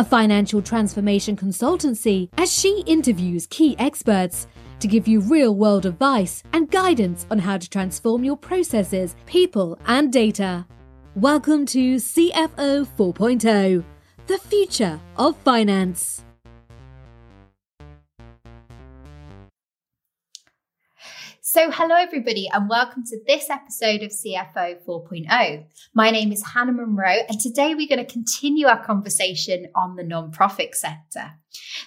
a financial transformation consultancy, as she interviews key experts to give you real world advice and guidance on how to transform your processes, people, and data. Welcome to CFO 4.0, the future of finance. So, hello everybody, and welcome to this episode of CFO 4.0. My name is Hannah Munro, and today we're going to continue our conversation on the non-profit sector.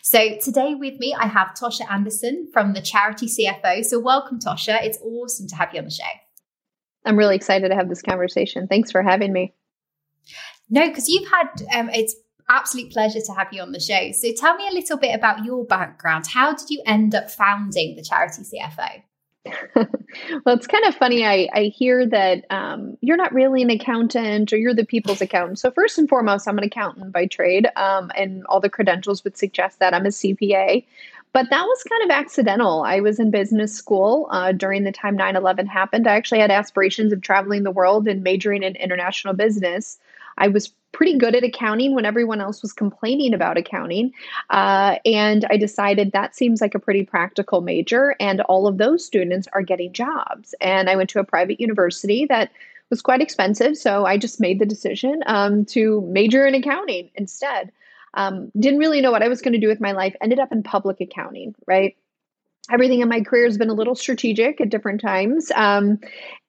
So, today with me, I have Tosha Anderson from the Charity CFO. So, welcome, Tosha. It's awesome to have you on the show. I'm really excited to have this conversation. Thanks for having me. No, because you've had um, it's absolute pleasure to have you on the show. So, tell me a little bit about your background. How did you end up founding the Charity CFO? Well, it's kind of funny. I, I hear that um, you're not really an accountant or you're the people's accountant. So, first and foremost, I'm an accountant by trade, um, and all the credentials would suggest that I'm a CPA. But that was kind of accidental. I was in business school uh, during the time 9 11 happened. I actually had aspirations of traveling the world and majoring in international business. I was pretty good at accounting when everyone else was complaining about accounting. Uh, and I decided that seems like a pretty practical major, and all of those students are getting jobs. And I went to a private university that was quite expensive. So I just made the decision um, to major in accounting instead. Um, didn't really know what I was going to do with my life, ended up in public accounting, right? Everything in my career has been a little strategic at different times. Um,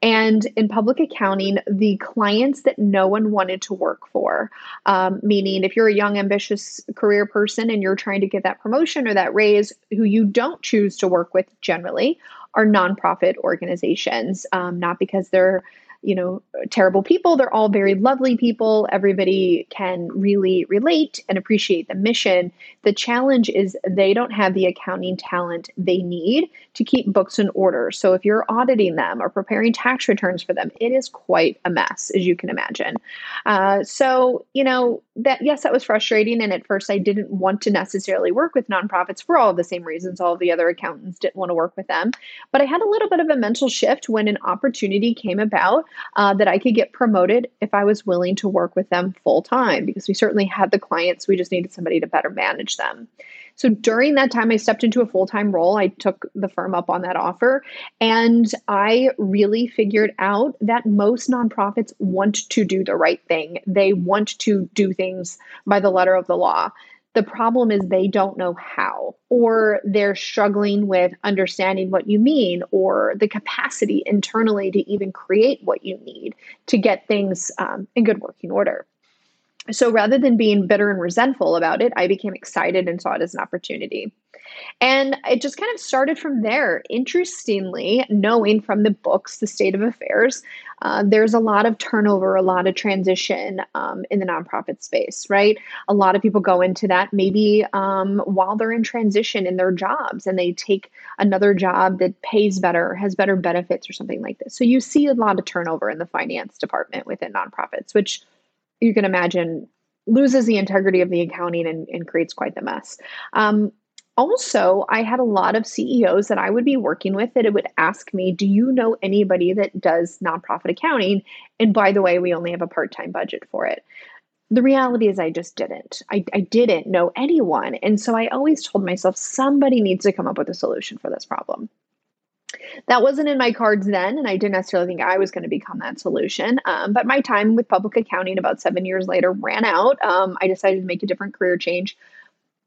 and in public accounting, the clients that no one wanted to work for, um, meaning if you're a young, ambitious career person and you're trying to get that promotion or that raise, who you don't choose to work with generally are nonprofit organizations, um, not because they're you know, terrible people. They're all very lovely people. Everybody can really relate and appreciate the mission. The challenge is they don't have the accounting talent they need to keep books in order. So if you're auditing them or preparing tax returns for them, it is quite a mess, as you can imagine. Uh, so, you know, that yes, that was frustrating. And at first, I didn't want to necessarily work with nonprofits for all the same reasons. All the other accountants didn't want to work with them. But I had a little bit of a mental shift when an opportunity came about uh, that I could get promoted if I was willing to work with them full time because we certainly had the clients. We just needed somebody to better manage them. So during that time, I stepped into a full time role. I took the firm up on that offer. And I really figured out that most nonprofits want to do the right thing, they want to do things by the letter of the law. The problem is they don't know how, or they're struggling with understanding what you mean, or the capacity internally to even create what you need to get things um, in good working order. So rather than being bitter and resentful about it, I became excited and saw it as an opportunity. And it just kind of started from there. Interestingly, knowing from the books, The State of Affairs, uh, there's a lot of turnover, a lot of transition um, in the nonprofit space, right? A lot of people go into that maybe um, while they're in transition in their jobs and they take another job that pays better, has better benefits, or something like this. So you see a lot of turnover in the finance department within nonprofits, which you can imagine loses the integrity of the accounting and, and creates quite the mess. Um, also, I had a lot of CEOs that I would be working with that it would ask me, Do you know anybody that does nonprofit accounting? And by the way, we only have a part time budget for it. The reality is, I just didn't. I, I didn't know anyone. And so I always told myself, somebody needs to come up with a solution for this problem. That wasn't in my cards then, and I didn't necessarily think I was going to become that solution. Um, but my time with public accounting about seven years later ran out. Um, I decided to make a different career change.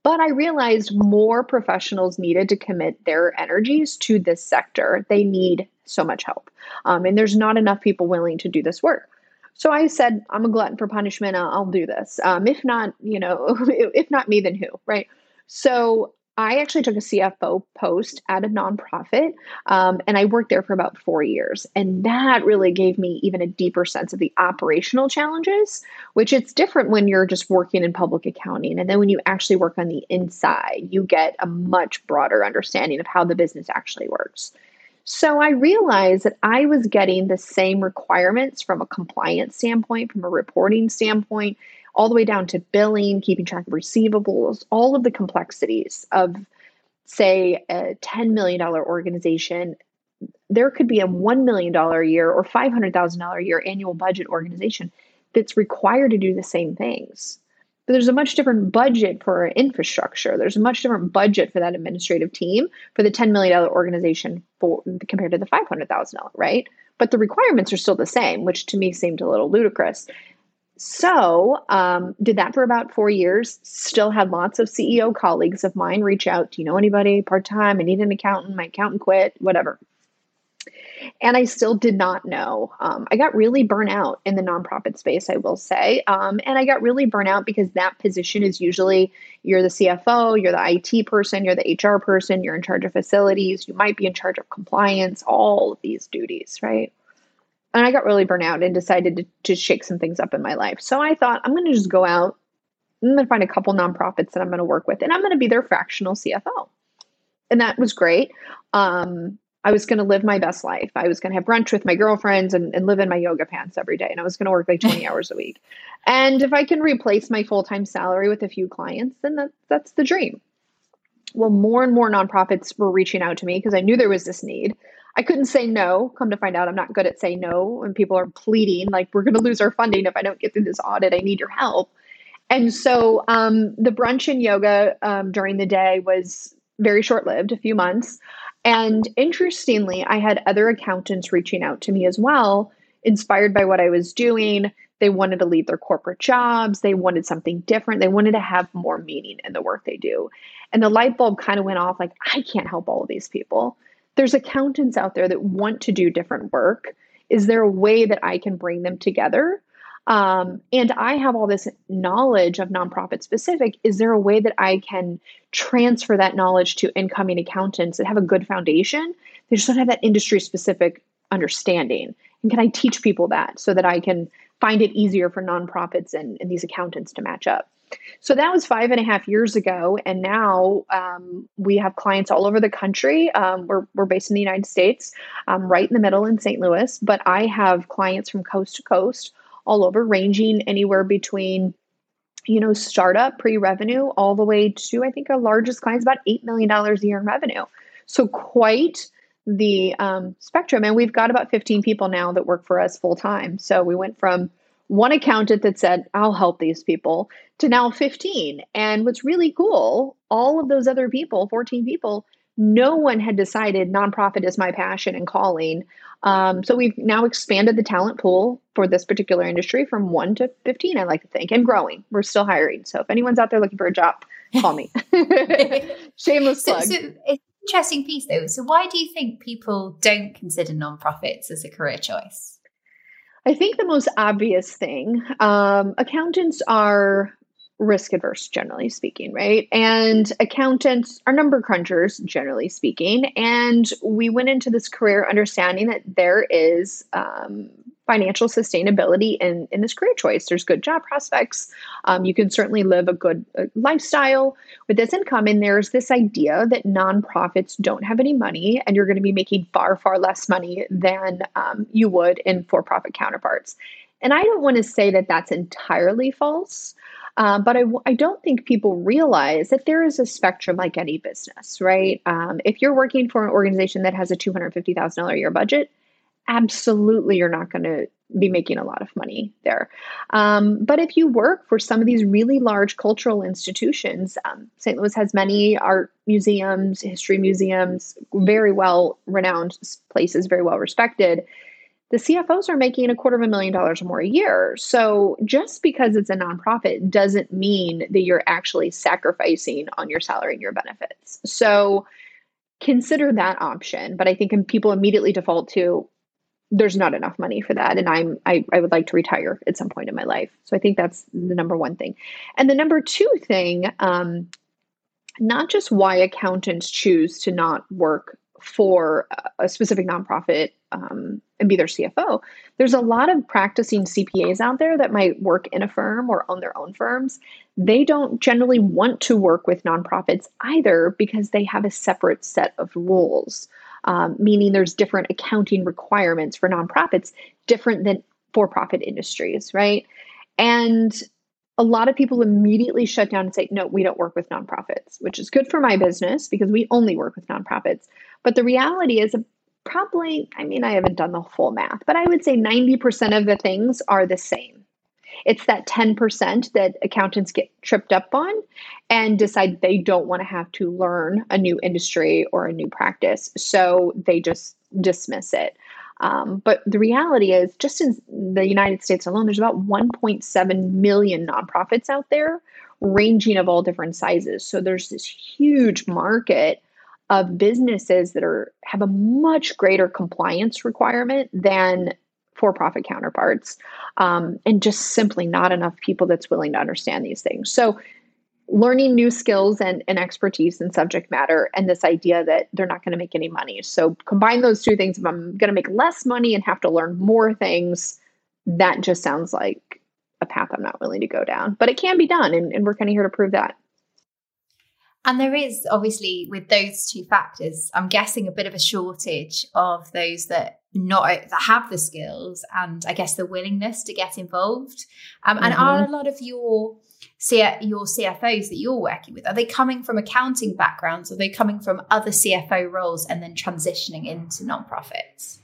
But I realized more professionals needed to commit their energies to this sector. They need so much help. Um, and there's not enough people willing to do this work. So I said, I'm a glutton for punishment. I'll, I'll do this. Um, if not, you know, if not me, then who, right? So I actually took a CFO post at a nonprofit, um, and I worked there for about four years. And that really gave me even a deeper sense of the operational challenges, which it's different when you're just working in public accounting. And then when you actually work on the inside, you get a much broader understanding of how the business actually works. So I realized that I was getting the same requirements from a compliance standpoint, from a reporting standpoint, all the way down to billing, keeping track of receivables, all of the complexities of, say, a $10 million organization. There could be a $1 million a year or $500,000 a year annual budget organization that's required to do the same things. But there's a much different budget for infrastructure. There's a much different budget for that administrative team for the $10 million organization for compared to the $500,000, right? But the requirements are still the same, which to me seemed a little ludicrous. So, um, did that for about four years. Still had lots of CEO colleagues of mine reach out. Do you know anybody part time? I need an accountant. My accountant quit, whatever. And I still did not know. Um, I got really burnt out in the nonprofit space, I will say. Um, and I got really burnt out because that position is usually you're the CFO, you're the IT person, you're the HR person, you're in charge of facilities, you might be in charge of compliance, all of these duties, right? And I got really burnt out and decided to, to shake some things up in my life. So I thought I'm going to just go out. I'm going to find a couple nonprofits that I'm going to work with, and I'm going to be their fractional CFO. And that was great. Um, I was going to live my best life. I was going to have brunch with my girlfriends and, and live in my yoga pants every day. And I was going to work like 20 hours a week. And if I can replace my full time salary with a few clients, then that, that's the dream. Well, more and more nonprofits were reaching out to me because I knew there was this need. I couldn't say no. Come to find out, I'm not good at saying no when people are pleading, like, we're going to lose our funding if I don't get through this audit. I need your help. And so um, the brunch and yoga um, during the day was very short lived, a few months. And interestingly, I had other accountants reaching out to me as well, inspired by what I was doing. They wanted to leave their corporate jobs. They wanted something different. They wanted to have more meaning in the work they do. And the light bulb kind of went off like, I can't help all of these people there's accountants out there that want to do different work. Is there a way that I can bring them together? Um, and I have all this knowledge of nonprofit specific. Is there a way that I can transfer that knowledge to incoming accountants that have a good foundation? They just don't have that industry specific understanding. And can I teach people that so that I can find it easier for nonprofits and, and these accountants to match up? So that was five and a half years ago. And now um, we have clients all over the country. Um, we're, we're based in the United States, um, right in the middle in St. Louis, but I have clients from coast to coast all over, ranging anywhere between you know, startup pre revenue all the way to, I think our largest clients about $8 million a year in revenue. So, quite the um, spectrum. And we've got about 15 people now that work for us full time. So, we went from one accountant that said, I'll help these people, to now 15. And what's really cool, all of those other people, 14 people, no one had decided nonprofit is my passion and calling. Um, so we've now expanded the talent pool for this particular industry from one to 15, I like to think, and growing. We're still hiring. So if anyone's out there looking for a job, call me. Shameless plug. So, so it's interesting piece though. So why do you think people don't consider nonprofits as a career choice? I think the most obvious thing um, accountants are risk adverse, generally speaking, right? And accountants are number crunchers, generally speaking. And we went into this career understanding that there is um, financial sustainability in, in this career choice. There's good job prospects. Um, you can certainly live a good lifestyle with this income. And there's this idea that nonprofits don't have any money and you're going to be making far, far less money than um, you would in for profit counterparts. And I don't want to say that that's entirely false. Um, but I, I don't think people realize that there is a spectrum like any business, right? Um, if you're working for an organization that has a $250,000 a year budget, absolutely you're not going to be making a lot of money there. Um, but if you work for some of these really large cultural institutions, um, St. Louis has many art museums, history museums, very well renowned places, very well respected. The CFOs are making a quarter of a million dollars or more a year. So just because it's a nonprofit doesn't mean that you're actually sacrificing on your salary and your benefits. So consider that option. But I think people immediately default to there's not enough money for that and i'm I, I would like to retire at some point in my life so i think that's the number one thing and the number two thing um, not just why accountants choose to not work for a specific nonprofit um, and be their CFO. There's a lot of practicing CPAs out there that might work in a firm or own their own firms. They don't generally want to work with nonprofits either because they have a separate set of rules, um, meaning there's different accounting requirements for nonprofits, different than for profit industries, right? And a lot of people immediately shut down and say, no, we don't work with nonprofits, which is good for my business because we only work with nonprofits. But the reality is, probably, I mean, I haven't done the full math, but I would say 90% of the things are the same. It's that 10% that accountants get tripped up on and decide they don't want to have to learn a new industry or a new practice. So they just dismiss it. Um, but the reality is, just in the United States alone, there's about 1.7 million nonprofits out there, ranging of all different sizes. So there's this huge market of businesses that are have a much greater compliance requirement than for-profit counterparts, um, and just simply not enough people that's willing to understand these things. So learning new skills and, and expertise in subject matter and this idea that they're not going to make any money. So combine those two things. If I'm going to make less money and have to learn more things, that just sounds like a path I'm not willing to go down. But it can be done, and, and we're kind of here to prove that. And there is obviously with those two factors, I'm guessing a bit of a shortage of those that not that have the skills and I guess the willingness to get involved. Um, and mm-hmm. are a lot of your your CFOs that you're working with? Are they coming from accounting backgrounds? Are they coming from other CFO roles and then transitioning into nonprofits?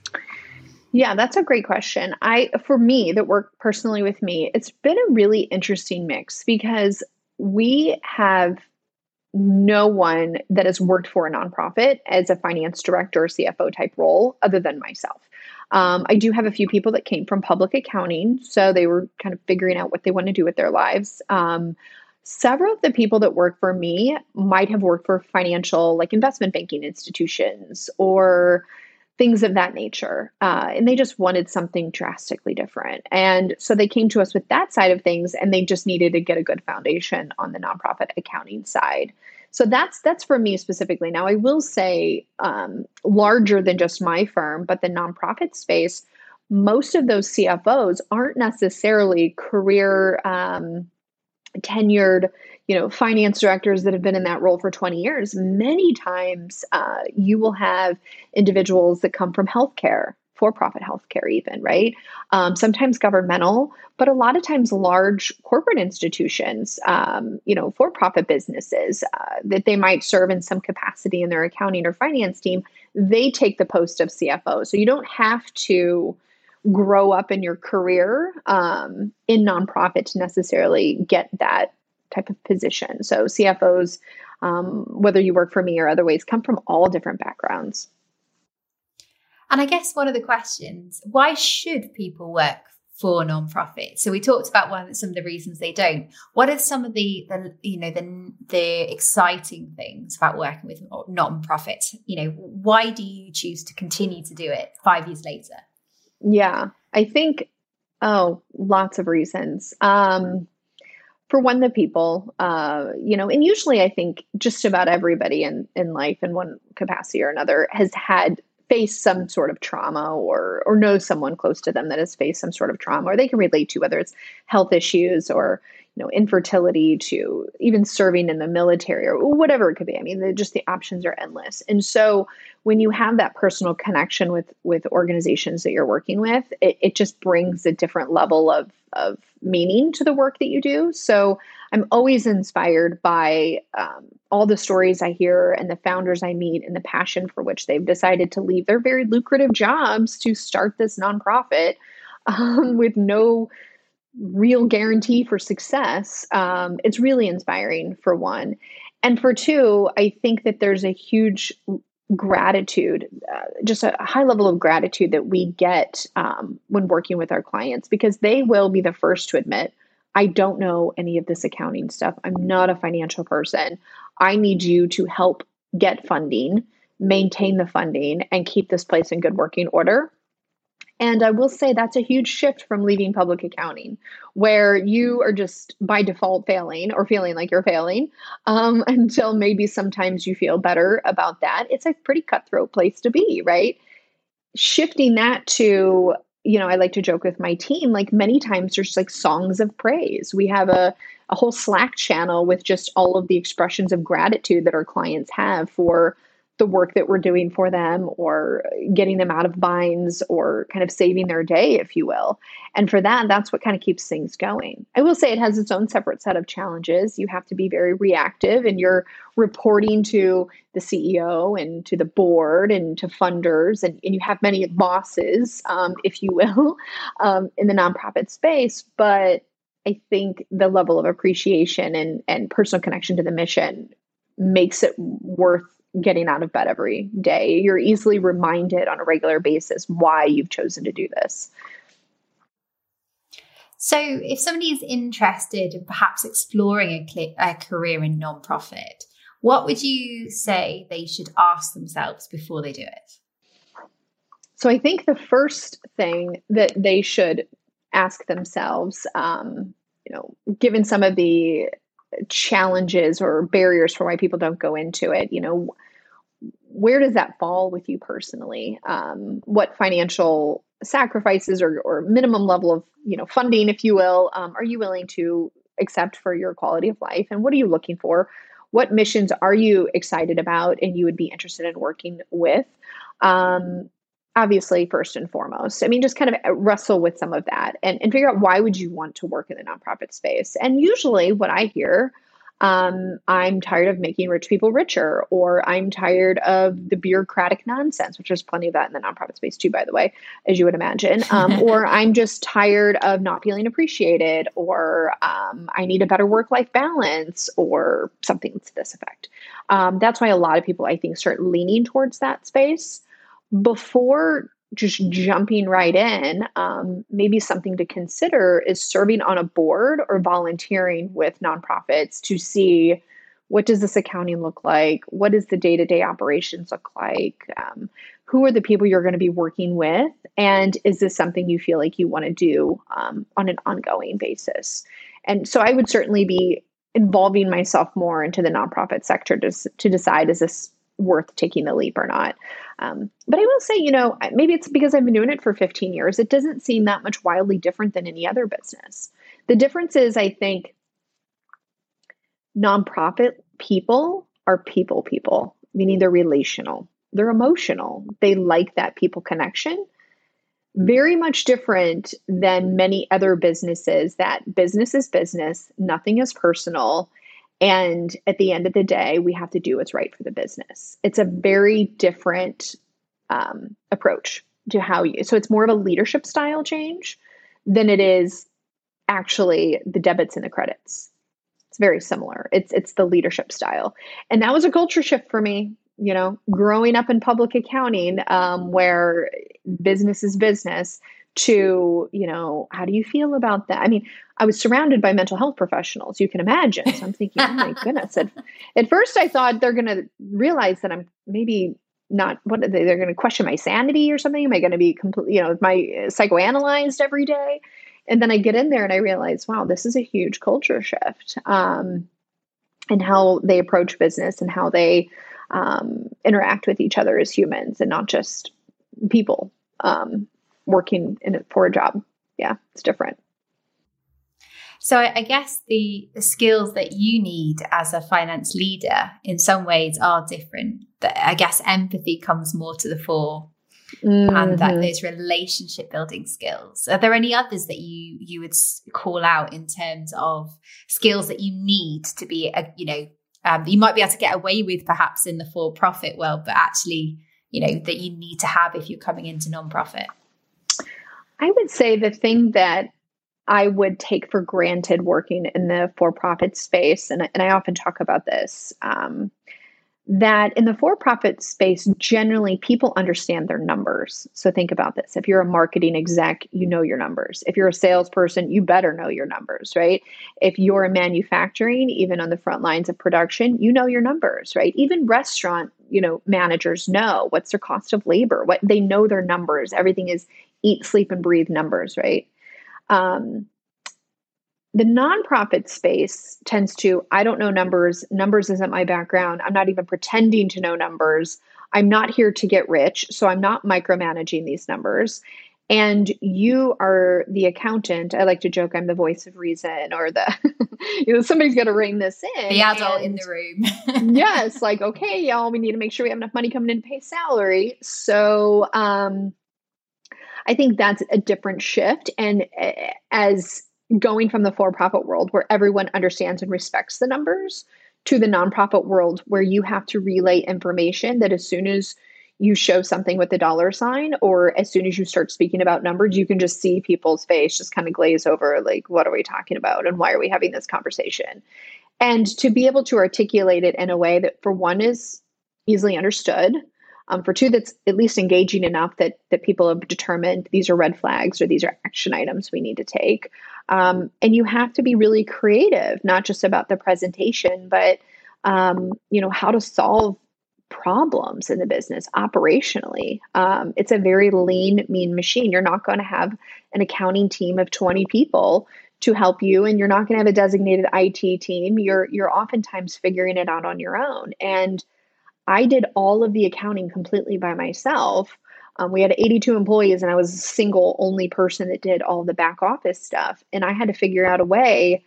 Yeah, that's a great question. I for me that work personally with me, it's been a really interesting mix because we have no one that has worked for a nonprofit as a finance director or CFO type role other than myself. Um, I do have a few people that came from public accounting, so they were kind of figuring out what they want to do with their lives. Um, several of the people that work for me might have worked for financial, like investment banking institutions or things of that nature. Uh, and they just wanted something drastically different. And so they came to us with that side of things, and they just needed to get a good foundation on the nonprofit accounting side. So that's that's for me specifically. Now I will say um, larger than just my firm, but the nonprofit space, most of those CFOs aren't necessarily career um, tenured you know finance directors that have been in that role for 20 years many times uh, you will have individuals that come from healthcare for profit healthcare, even, right? Um, sometimes governmental, but a lot of times large corporate institutions, um, you know, for profit businesses uh, that they might serve in some capacity in their accounting or finance team, they take the post of CFO. So you don't have to grow up in your career um, in nonprofit to necessarily get that type of position. So CFOs, um, whether you work for me or other ways, come from all different backgrounds. And I guess one of the questions, why should people work for nonprofits? So we talked about one some of the reasons they don't. What are some of the, the you know the the exciting things about working with nonprofits? You know, why do you choose to continue to do it five years later? Yeah, I think oh, lots of reasons. Um, for one, the people, uh, you know, and usually I think just about everybody in in life in one capacity or another has had faced some sort of trauma or or know someone close to them that has faced some sort of trauma or they can relate to whether it's health issues or you know infertility to even serving in the military or whatever it could be. I mean just the options are endless. And so when you have that personal connection with with organizations that you're working with it, it just brings a different level of of meaning to the work that you do. So i'm always inspired by um, all the stories i hear and the founders i meet and the passion for which they've decided to leave. Their very lucrative jobs to start this nonprofit um, with no real guarantee for success, um, it's really inspiring for one. And for two, I think that there's a huge gratitude, uh, just a high level of gratitude that we get um, when working with our clients because they will be the first to admit, I don't know any of this accounting stuff. I'm not a financial person. I need you to help get funding, maintain the funding, and keep this place in good working order And I will say that's a huge shift from leaving public accounting, where you are just by default failing or feeling like you're failing um, until maybe sometimes you feel better about that. It's a pretty cutthroat place to be, right? Shifting that to, you know, I like to joke with my team, like many times there's like songs of praise. We have a, a whole Slack channel with just all of the expressions of gratitude that our clients have for the work that we're doing for them or getting them out of binds or kind of saving their day, if you will. And for that, that's what kind of keeps things going. I will say it has its own separate set of challenges. You have to be very reactive and you're reporting to the CEO and to the board and to funders, and, and you have many bosses, um, if you will, um, in the nonprofit space. But I think the level of appreciation and, and personal connection to the mission makes it worth getting out of bed every day. You're easily reminded on a regular basis why you've chosen to do this. So, if somebody is interested in perhaps exploring a, cl- a career in nonprofit, what would you say they should ask themselves before they do it? So, I think the first thing that they should ask themselves, um, you know, given some of the challenges or barriers for why people don't go into it, you know, where does that fall with you personally? Um, what financial sacrifices or, or minimum level of you know funding, if you will, um, are you willing to accept for your quality of life? And what are you looking for? What missions are you excited about and you would be interested in working with? Um, obviously, first and foremost. I mean, just kind of uh, wrestle with some of that and, and figure out why would you want to work in the nonprofit space. And usually, what I hear um, I'm tired of making rich people richer, or I'm tired of the bureaucratic nonsense, which there's plenty of that in the nonprofit space too, by the way, as you would imagine. Um, or I'm just tired of not feeling appreciated, or um, I need a better work life balance, or something to this effect. Um, that's why a lot of people, I think, start leaning towards that space before just jumping right in, um, maybe something to consider is serving on a board or volunteering with nonprofits to see what does this accounting look like? What does the day-to-day operations look like? Um, who are the people you're going to be working with? And is this something you feel like you want to do um, on an ongoing basis? And so i would certainly be involving myself more into the nonprofit sector to, to decide is this worth taking the leap or not. Um, but I will say, you know, maybe it's because I've been doing it for 15 years. It doesn't seem that much wildly different than any other business. The difference is, I think, nonprofit people are people people, meaning they're relational, they're emotional, they like that people connection. Very much different than many other businesses that business is business, nothing is personal and at the end of the day, we have to do what's right for the business. It's a very different um, approach to how you, so it's more of a leadership style change than it is actually the debits and the credits. It's very similar. It's it's the leadership style, and that was a culture shift for me. You know, growing up in public accounting, um, where business is business, to you know how do you feel about that? I mean i was surrounded by mental health professionals you can imagine. So i'm thinking oh my goodness. At, at first i thought they're going to realize that i'm maybe not what are they they're going to question my sanity or something. Am i going to be completely you know my psychoanalyzed every day? And then i get in there and i realize wow this is a huge culture shift um, and how they approach business and how they um, interact with each other as humans and not just people um, working in it for a job. Yeah, it's different. So I guess the, the skills that you need as a finance leader in some ways are different. That I guess empathy comes more to the fore mm-hmm. and that mm-hmm. those relationship building skills. Are there any others that you you would call out in terms of skills that you need to be a, you know um, you might be able to get away with perhaps in the for profit world, but actually you know that you need to have if you're coming into nonprofit? I would say the thing that I would take for granted working in the for profit space, and, and I often talk about this, um, that in the for profit space, generally people understand their numbers. So think about this. If you're a marketing exec, you know your numbers. If you're a salesperson, you better know your numbers, right? If you're in manufacturing, even on the front lines of production, you know your numbers, right? Even restaurant, you know, managers know what's their cost of labor, what they know their numbers. Everything is eat, sleep, and breathe numbers, right? Um, the nonprofit space tends to, I don't know numbers. Numbers isn't my background. I'm not even pretending to know numbers. I'm not here to get rich. So I'm not micromanaging these numbers and you are the accountant. I like to joke I'm the voice of reason, or the you know somebody's got to rein this in. The adult in the room. yes, like okay, y'all, we need to make sure we have enough money coming in to pay salary. So, um, I think that's a different shift, and uh, as going from the for-profit world where everyone understands and respects the numbers to the nonprofit world where you have to relay information that as soon as you show something with a dollar sign, or as soon as you start speaking about numbers, you can just see people's face just kind of glaze over like, what are we talking about? And why are we having this conversation? And to be able to articulate it in a way that, for one, is easily understood. Um, for two, that's at least engaging enough that that people have determined these are red flags or these are action items we need to take. Um, and you have to be really creative, not just about the presentation, but um, you know how to solve problems in the business operationally. Um, it's a very lean, mean machine. You're not going to have an accounting team of 20 people to help you, and you're not going to have a designated IT team. You're you're oftentimes figuring it out on your own. And I did all of the accounting completely by myself. Um, we had 82 employees, and I was a single only person that did all the back office stuff. And I had to figure out a way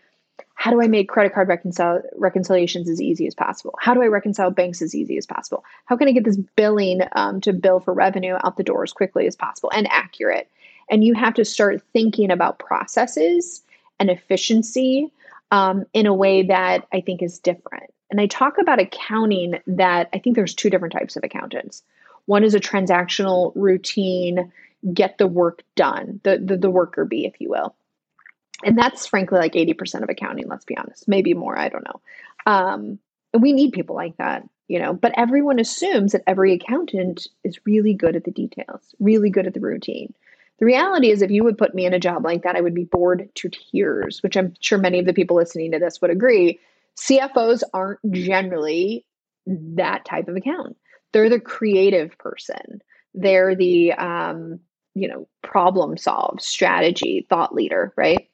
how do I make credit card reconcil- reconciliations as easy as possible? How do I reconcile banks as easy as possible? How can I get this billing um, to bill for revenue out the door as quickly as possible and accurate? And you have to start thinking about processes and efficiency um, in a way that I think is different. And I talk about accounting that I think there's two different types of accountants. One is a transactional routine, get the work done, the, the, the worker bee, if you will. And that's frankly like 80% of accounting let's be honest maybe more i don't know. Um, and we need people like that you know but everyone assumes that every accountant is really good at the details really good at the routine. The reality is if you would put me in a job like that i would be bored to tears which i'm sure many of the people listening to this would agree cfos aren't generally that type of account. they're the creative person they're the um, you know problem solve strategy thought leader right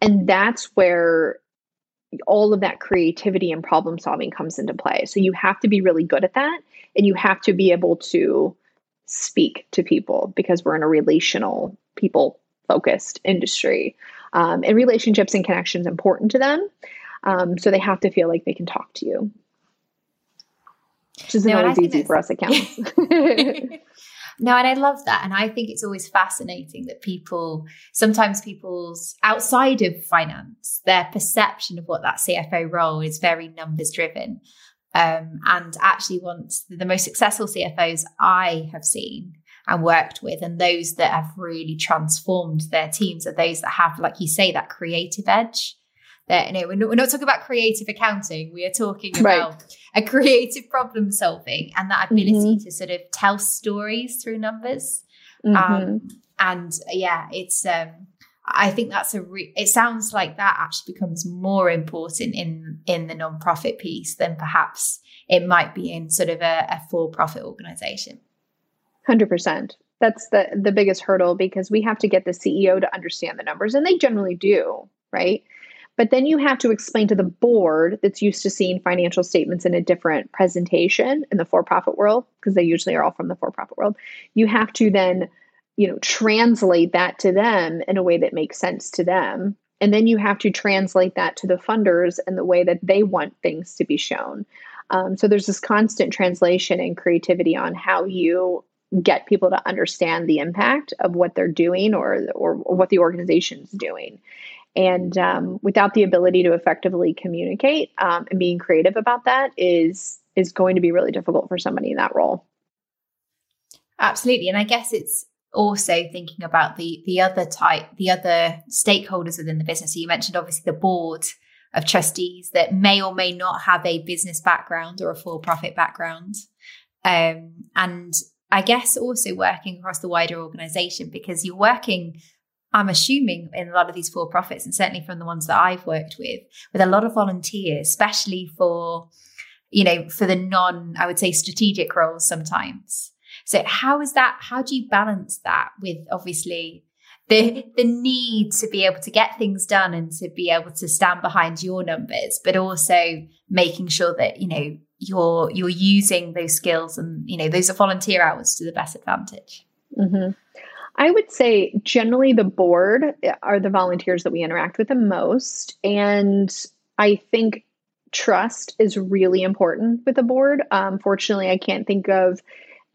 and that's where all of that creativity and problem solving comes into play. So you have to be really good at that and you have to be able to speak to people because we're in a relational, people focused industry. Um, and relationships and connections important to them. Um, so they have to feel like they can talk to you. Which isn't no, always easy for us accountants. No, and I love that. And I think it's always fascinating that people, sometimes people's outside of finance, their perception of what that CFO role is very numbers driven. Um, and actually, once the most successful CFOs I have seen and worked with, and those that have really transformed their teams, are those that have, like you say, that creative edge that you know we're not, we're not talking about creative accounting we are talking about right. a creative problem solving and that ability mm-hmm. to sort of tell stories through numbers mm-hmm. um, and yeah it's um, I think that's a re- it sounds like that actually becomes more important in in the non-profit piece than perhaps it might be in sort of a, a for-profit organization 100% that's the the biggest hurdle because we have to get the CEO to understand the numbers and they generally do right but then you have to explain to the board that's used to seeing financial statements in a different presentation in the for profit world, because they usually are all from the for profit world. You have to then, you know, translate that to them in a way that makes sense to them. And then you have to translate that to the funders in the way that they want things to be shown. Um, so there's this constant translation and creativity on how you get people to understand the impact of what they're doing or, or what the organization's doing. And um, without the ability to effectively communicate um, and being creative about that is is going to be really difficult for somebody in that role. Absolutely, and I guess it's also thinking about the the other type, the other stakeholders within the business. So you mentioned obviously the board of trustees that may or may not have a business background or a for profit background, um, and I guess also working across the wider organization because you're working I'm assuming in a lot of these for profits, and certainly from the ones that I've worked with, with a lot of volunteers, especially for, you know, for the non, I would say, strategic roles sometimes. So how is that? How do you balance that with obviously the the need to be able to get things done and to be able to stand behind your numbers, but also making sure that you know you're you're using those skills and you know those are volunteer hours to the best advantage. Mm-hmm. I would say generally the board are the volunteers that we interact with the most, and I think trust is really important with the board. Um, fortunately, I can't think of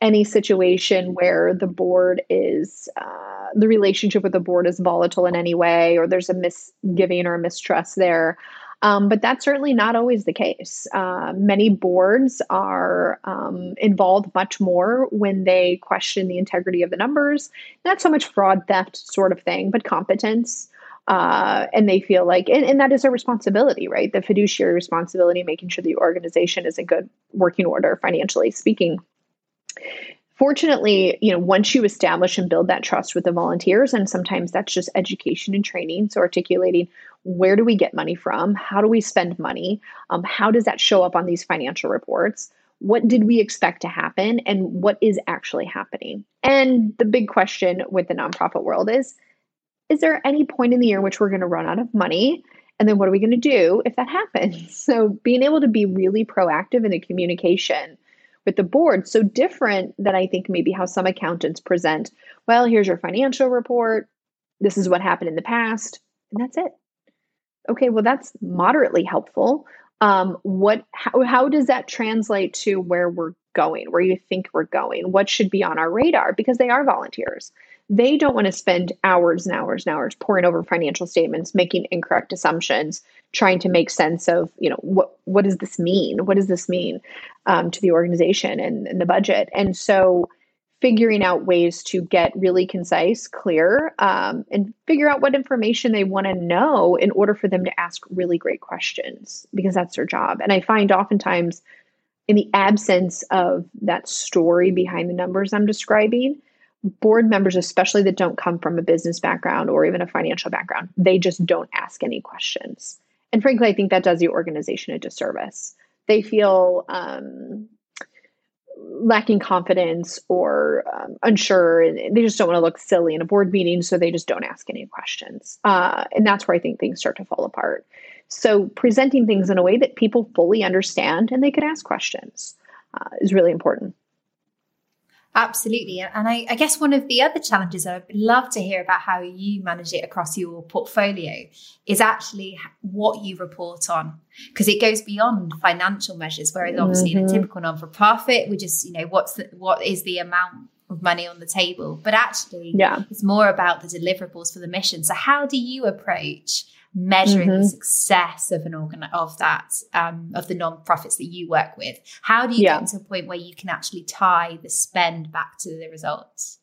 any situation where the board is uh, the relationship with the board is volatile in any way or there's a misgiving or a mistrust there um, but that's certainly not always the case. Uh, many boards are um, involved much more when they question the integrity of the numbers not so much fraud theft sort of thing but competence. Uh, and they feel like and, and that is a responsibility right? The fiduciary responsibility making sure the organization is in good working order financially speaking fortunately, you know, once you establish and build that trust with the volunteers, and sometimes that's just education and training, so articulating where do we get money from, how do we spend money, um, how does that show up on these financial reports, what did we expect to happen, and what is actually happening. And the big question with the nonprofit world is: Is there any point in the year in which we're going to run out of money? And then what are we going to do if that happens? So being able to be really proactive in the communication with the board so different than I think maybe how some accountants present. Well, here's your financial report. This is what happened in the past, and that's it. Okay, well, that's moderately helpful. Um, what how, how does that translate to where we're going, where you think we're going? What should be on our radar? Because they are volunteers. They don't want to spend hours and hours and hours poring over financial statements, making incorrect assumptions, trying to make sense of, you know, what what does this mean? What does this mean um, to the organization and, and the budget? And so figuring out ways to get really concise, clear, um, and figure out what information they want to know in order for them to ask really great questions because that's their job. And I find oftentimes in the absence of that story behind the numbers I'm describing, board members, especially that don't come from a business background or even a financial background, they just don't ask any questions. And frankly, I think that does the organization a disservice. They feel um, lacking confidence or um, unsure, and they just don't want to look silly in a board meeting, so they just don't ask any questions. Uh, and that's where I think things start to fall apart. So, presenting things in a way that people fully understand and they can ask questions uh, is really important. Absolutely. And I, I, guess one of the other challenges I'd love to hear about how you manage it across your portfolio is actually what you report on, because it goes beyond financial measures. Whereas obviously mm-hmm. in a mm-hmm. typical non for profit, we just, you know, what's the, what is the amount of money on the table? But actually, yeah. it's more about the deliverables for the mission. So, how do you approach measuring mm-hmm. the success of an organ of that um, of the non-profits that you work with. How do you yeah. get to a point where you can actually tie the spend back to the results?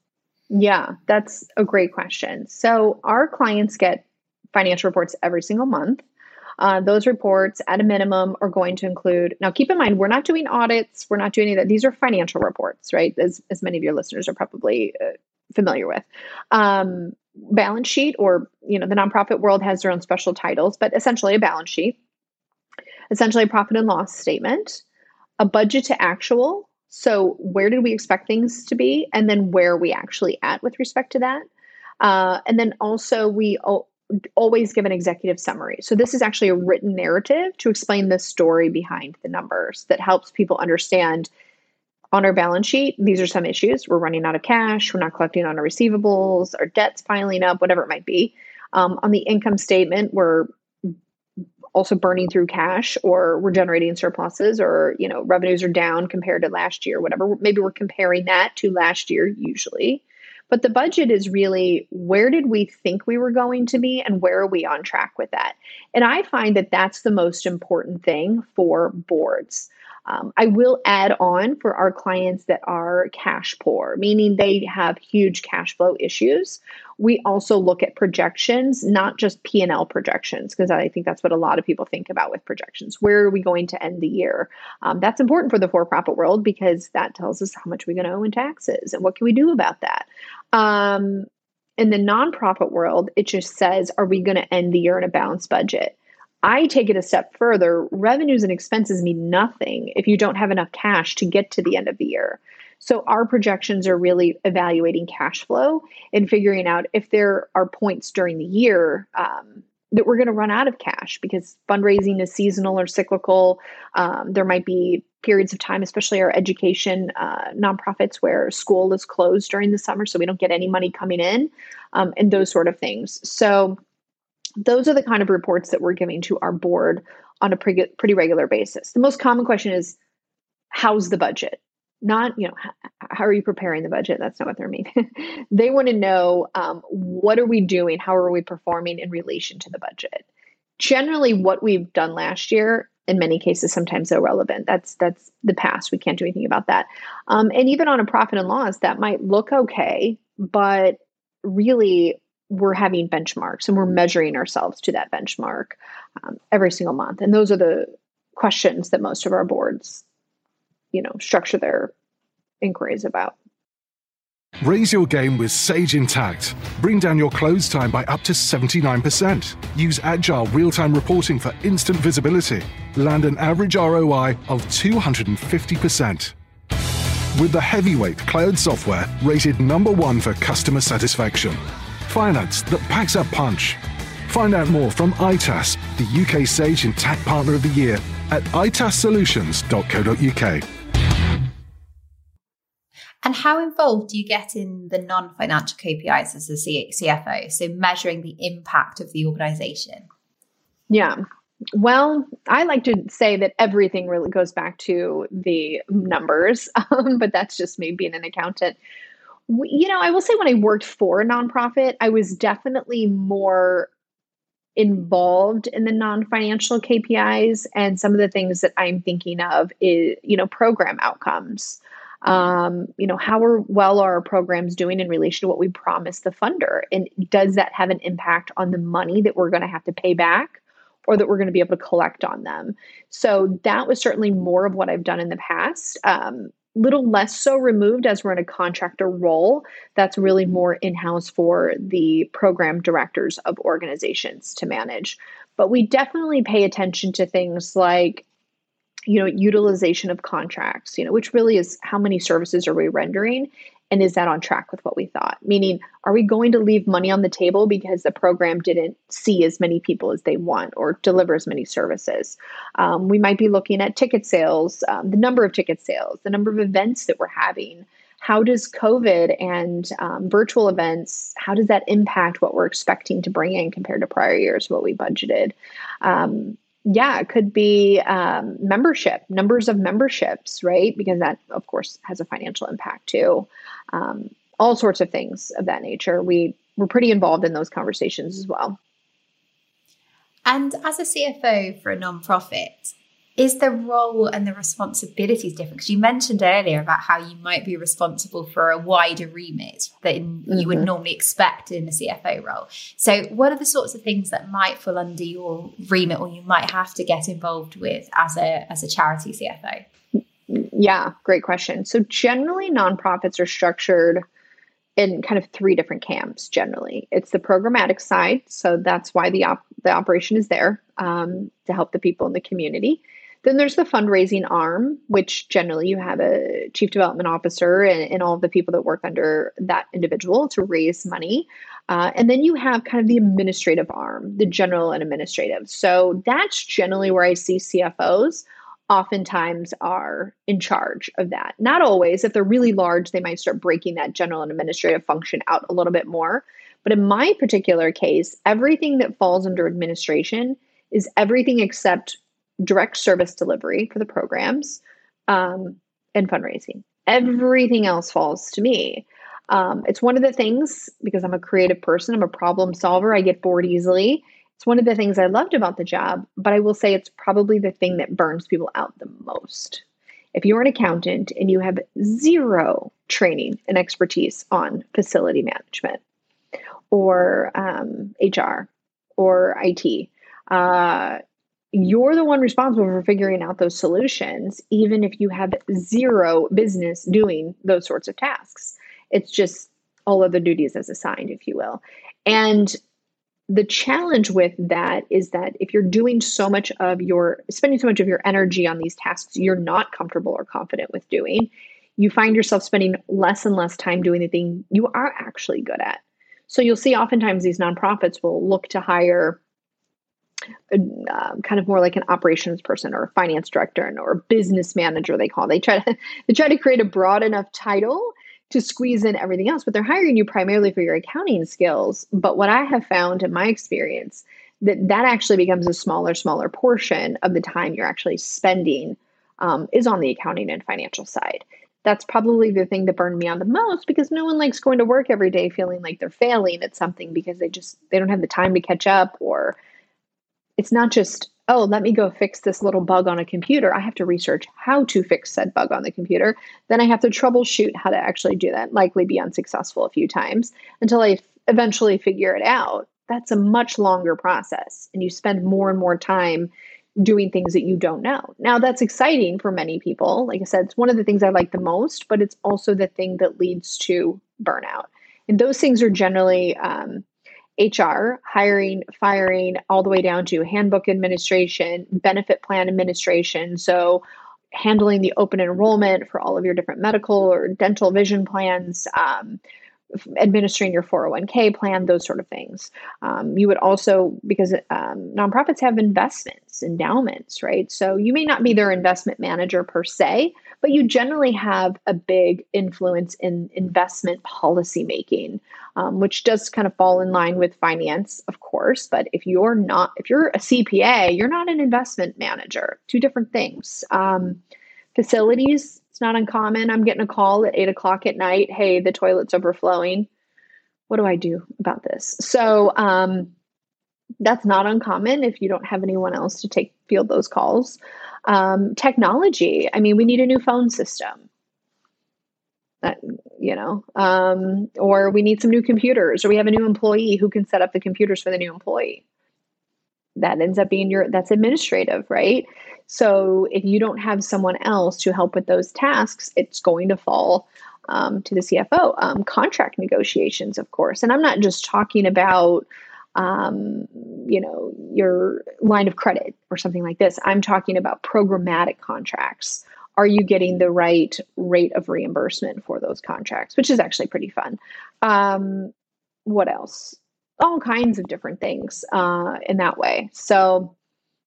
Yeah that's a great question. So our clients get financial reports every single month. Uh, those reports at a minimum are going to include now keep in mind we're not doing audits we're not doing any of that. These are financial reports right? As, as many of your listeners are probably uh, familiar with. Um, balance sheet or you know the nonprofit world has their own special titles but essentially a balance sheet essentially a profit and loss statement a budget to actual. So where did we expect things to be and then where are we actually at with respect to that? Uh, and then also we o- always give an executive summary. So this is actually a written narrative to explain the story behind the numbers that helps people understand on our balance sheet, these are some issues. We're running out of cash. We're not collecting on our receivables. Our debt's piling up, whatever it might be. Um, on the income statement, we're also burning through cash or we're generating surpluses or you know revenues are down compared to last year whatever maybe we're comparing that to last year usually but the budget is really where did we think we were going to be and where are we on track with that and i find that that's the most important thing for boards um, I will add on for our clients that are cash poor, meaning they have huge cash flow issues. We also look at projections, not just P&L projections, because I think that's what a lot of people think about with projections. Where are we going to end the year? Um, that's important for the for-profit world because that tells us how much we're going to owe in taxes and what can we do about that. Um, in the nonprofit world, it just says, are we going to end the year in a balanced budget? I take it a step further. Revenues and expenses mean nothing if you don't have enough cash to get to the end of the year. So our projections are really evaluating cash flow and figuring out if there are points during the year um, that we're going to run out of cash because fundraising is seasonal or cyclical. Um, there might be periods of time, especially our education uh, nonprofits, where school is closed during the summer, so we don't get any money coming in, um, and those sort of things. So those are the kind of reports that we're giving to our board on a pretty, pretty regular basis. The most common question is, how's the budget? not you know how are you preparing the budget? That's not what they're meaning. They want to know um, what are we doing? How are we performing in relation to the budget? Generally what we've done last year in many cases sometimes irrelevant. That's that's the past. We can't do anything about that. Um, and even on a profit and loss that might look okay but really we're having benchmarks and we're measuring ourselves to that benchmark um, every single month and those are the questions that most of our boards you know, structure their inquiries about. Raise your game with Sage Intacct. Bring down your close time by up to 79%. Use agile real time reporting for instant visibility. Land an average ROI of 250%. With the heavyweight cloud software rated number one for customer satisfaction. Finance that packs a punch. Find out more from ITAS, the UK Sage Intacct Partner of the Year, at itassolutions.co.uk. And how involved do you get in the non financial KPIs as a CFO? So, measuring the impact of the organization? Yeah. Well, I like to say that everything really goes back to the numbers, um, but that's just me being an accountant. You know, I will say when I worked for a nonprofit, I was definitely more involved in the non-financial KPIs and some of the things that I'm thinking of is you know program outcomes. Um, you know how are well are our programs doing in relation to what we promised the funder? And does that have an impact on the money that we're going to have to pay back or that we're going to be able to collect on them? So that was certainly more of what i've done in the past. Um, little less so removed as we're in a contractor role that's really more in-house for the program directors of organizations to manage. But we definitely pay attention to things like you know utilization of contracts you know which really is how many services are we rendering and is that on track with what we thought? Meaning are we going to leave money on the table because the program didn't see as many people as they want or deliver as many services? Um, we might be looking at ticket sales um, the number of ticket sales the number of events that we're having. How does covid and um, virtual events how does that impact what we're expecting to bring in compared to prior years what we budgeted? Um, yeah, it could be um, membership, numbers of memberships, right? Because that, of course, has a financial impact too. Um, all sorts of things of that nature. We we're pretty involved in those conversations as well. And as a CFO for a nonprofit, is the role and the responsibilities different? Because you mentioned earlier about how you might be responsible for a wider remit than mm-hmm. you would mm-hmm. normally expect in a CFO role. So, what are the sorts of things that might fall under your remit, or you might have to get involved with as a as a charity CFO? Yeah, great question. So, generally, nonprofits are structured in kind of three different camps generally it's the programmatic side so that's why the op- the operation is there um, to help the people in the community then there's the fundraising arm, which generally you have a chief development officer and, and all of the people that work under that individual to raise money. Uh, and then you have kind of the administrative arm, the general and administrative. So that's generally where I see CFOs oftentimes are in charge of that. Not always. If they're really large, they might start breaking that general and administrative function out a little bit more. But in my particular case, everything that falls under administration is everything except direct service delivery for the programs, um, and fundraising. Everything else falls to me. Um, it's one of the things because I'm a creative person, I'm a problem solver, I get bored easily. It's one of the things I loved about the job, but I will say it's probably the thing that burns people out the most. If you're an accountant and you have zero training and expertise on facility management or um, HR or IT, uh, you're the one responsible for figuring out those solutions, even if you have zero business doing those sorts of tasks. It's just all other duties as assigned, if you will. And the challenge with that is that if you're doing so much of your spending so much of your energy on these tasks you're not comfortable or confident with doing, you find yourself spending less and less time doing the thing you are actually good at. So you'll see oftentimes these nonprofits will look to hire uh, kind of more like an operations person or a finance director and, or a business manager they call they try to they try to create a broad enough title to squeeze in everything else but they're hiring you primarily for your accounting skills. But what i have found in my experience that that actually becomes a smaller smaller portion of the time you're actually spending um, is on the accounting and financial side. That's probably the thing that burned me on the most because no one likes going to work every day feeling like they're failing at something because they just they don't have the time to catch up or it's not just oh let me go fix this little bug on a computer. I have to research how to fix said bug on the computer. Then i have to troubleshoot how to actually do that likely be unsuccessful a few times until i f- eventually figure it out. That's a much longer process and you spend more and more time doing things that you don't know. Now that's exciting for many people. Like i said it's one of the things i like the most but it's also the thing that leads to burnout. And those things are generally um, HR, hiring, firing, all the way down to handbook administration, benefit plan administration. So, handling the open enrollment for all of your different medical or dental vision plans, um, administering your 401k plan, those sort of things. Um, you would also, because um, nonprofits have investments, endowments, right? So you may not be their investment manager per se, but you generally have a big influence in investment policy making, um, which does kind of fall in line with finance, of course. But if you're not, if you're a CPA, you're not an investment manager, two different things. Um, facilities, it's not uncommon. I'm getting a call at eight o'clock at night. Hey, the toilet's overflowing. What do I do about this? So um, that's not uncommon if you don't have anyone else to take field those calls. Um, technology. I mean, we need a new phone system. That you know, um, or we need some new computers, or we have a new employee who can set up the computers for the new employee. That ends up being your that's administrative, right? So if you don't have someone else to help with those tasks, it's going to fall um, to the CFO. Um, contract negotiations, of course, and I'm not just talking about um, you know your line of credit or something like this. I'm talking about programmatic contracts. Are you getting the right rate of reimbursement for those contracts, which is actually pretty fun. Um, what else? All kinds of different things uh, in that way. So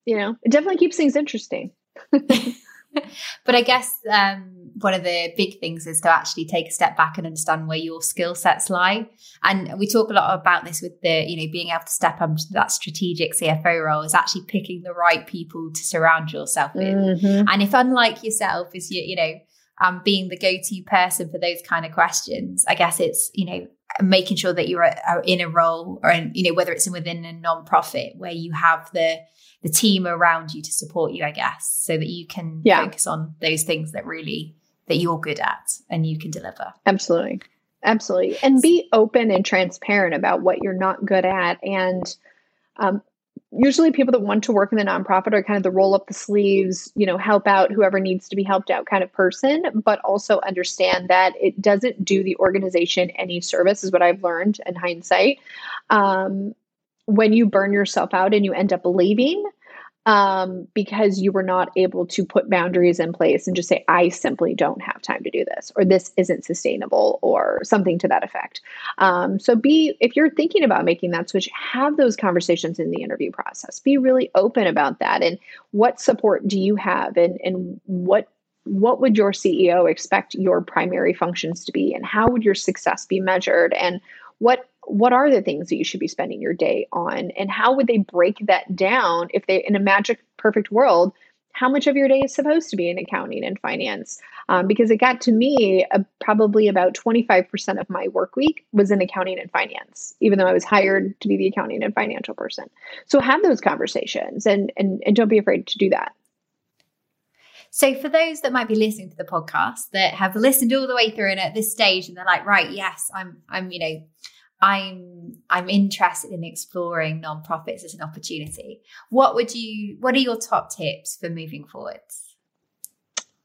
you know, it definitely keeps things interesting. but I guess um, one of the big things is to actually take a step back and understand where your skill sets lie. And we talk a lot about this with the, you know, being able to step up to that strategic CFO role is actually picking the right people to surround yourself with. Mm-hmm. And if unlike yourself is you, you know, um, being the go-to person for those kind of questions, I guess it's, you know, making sure that you're in a role or in, you know, whether it's within a non-profit where you have the the team around you to support you, I guess, so that you can yeah. focus on those things that really that you're good at and you can deliver. Absolutely. Absolutely. And be open and transparent about what you're not good at. And um, usually people that want to work in the nonprofit are kind of the roll up the sleeves, you know, help out whoever needs to be helped out kind of person, but also understand that it doesn't do the organization any service, is what I've learned in hindsight. Um, when you burn yourself out and you end up leaving um, because you were not able to put boundaries in place and just say, I simply don't have time to do this, or this isn't sustainable, or something to that effect. Um, so, be, if you're thinking about making that switch, have those conversations in the interview process. Be really open about that. And what support do you have? And, and what what would your CEO expect your primary functions to be and how would your success be measured and what what are the things that you should be spending your day on? And how would they break that down if they in a magic perfect world how much of your day is supposed to be in accounting and finance? Um, because it got to me uh, probably about 25% of my work week was in accounting and finance even though i was hired to be the accounting and financial person. So have those conversations and and, and don't be afraid to do that. So, for those that might be listening to the podcast that have listened all the way through and at this stage, and they're like, right, yes, I'm, I'm, you know, I'm I'm interested in exploring nonprofits as an opportunity. What would you what are your top tips for moving forwards?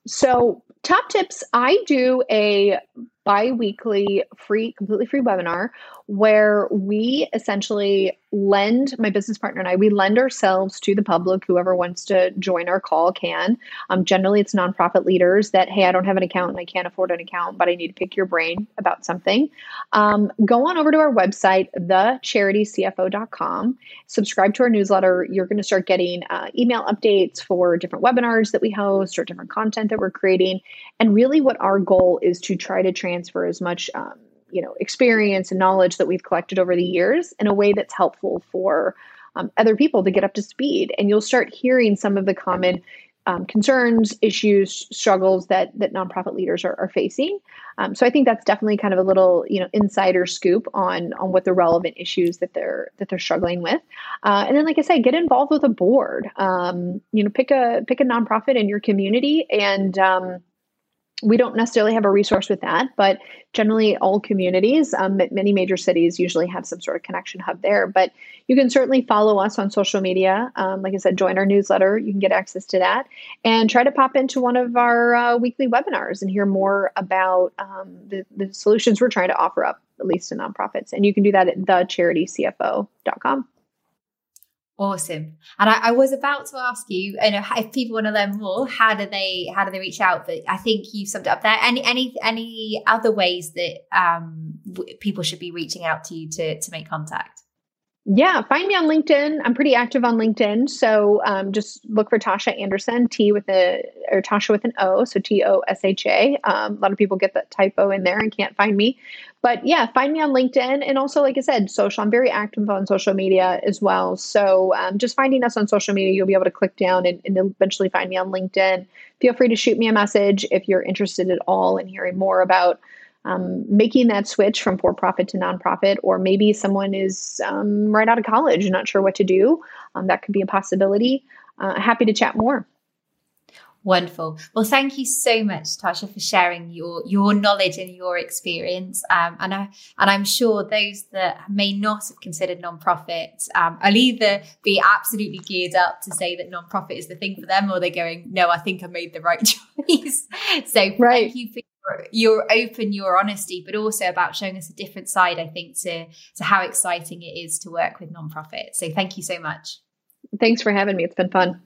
So, top tips, I do a bi weekly, free, completely free webinar where we essentially lend my business partner and I we lend ourselves to the public whoever wants to join our call can. Um, generally it's nonprofit leaders that hey I don't have an account and I can't afford an account but I need to pick your brain about something. Um, go on over to our website thecharitycfo.com subscribe to our newsletter. You're going to start getting uh, email updates for different webinars that we host or different content that we're creating. And really what our goal is to try to transfer as much um, you know experience and knowledge that we've collected over the years in a way that's helpful for um, other people to get up to speed. And you'll start hearing some of the common um, concerns issues struggles that that nonprofit leaders are, are facing. Um, so i think that's definitely kind of a little you know insider scoop on on what the relevant issues that they're that they're struggling with. Uh, and then like i said get involved with a board. Um, you know pick a pick a nonprofit in your community and um, we don't necessarily have a resource with that, but generally all communities, um, many major cities usually have some sort of connection hub there. But you can certainly follow us on social media. Um, like I said, join our newsletter. You can get access to that and try to pop into one of our uh, weekly webinars and hear more about um, the, the solutions we're trying to offer up, at least to nonprofits. And you can do that at thecharitycfo.com. Awesome. And I, I, was about to ask you, you know, if people want to learn more, how do they how do they reach out? But I think you summed it up there. Any any any other ways that um, people should be reaching out to you to to make contact? Yeah, find me on LinkedIn. I'm pretty active on LinkedIn, so um, just look for Tosha Anderson, T with a or Tosha with an O, so T O S H A. Um, a lot of people get that typo in there and can't find me, but yeah, find me on LinkedIn, and also like I said, social. I'm very active on social media as well. So um, just finding us on social media, you'll be able to click down and, and eventually find me on LinkedIn. Feel free to shoot me a message if you're interested at all in hearing more about um, making that switch from for profit to nonprofit, or maybe someone is um, right out of college, not sure what to do. Um, that could be a possibility. Uh, happy to chat more. Wonderful. Well, thank you so much, Tosha, for sharing your your knowledge and your experience. Um, and I and I'm sure those that may not have considered nonprofit um, will either be absolutely geared up to say that nonprofit is the thing for them, or they're going, "No, I think I made the right choice." so, right. thank you for your open, your honesty, but also about showing us a different side, I think, to, to how exciting it is to work with nonprofits. So thank you so much. Thanks for having me. It's been fun.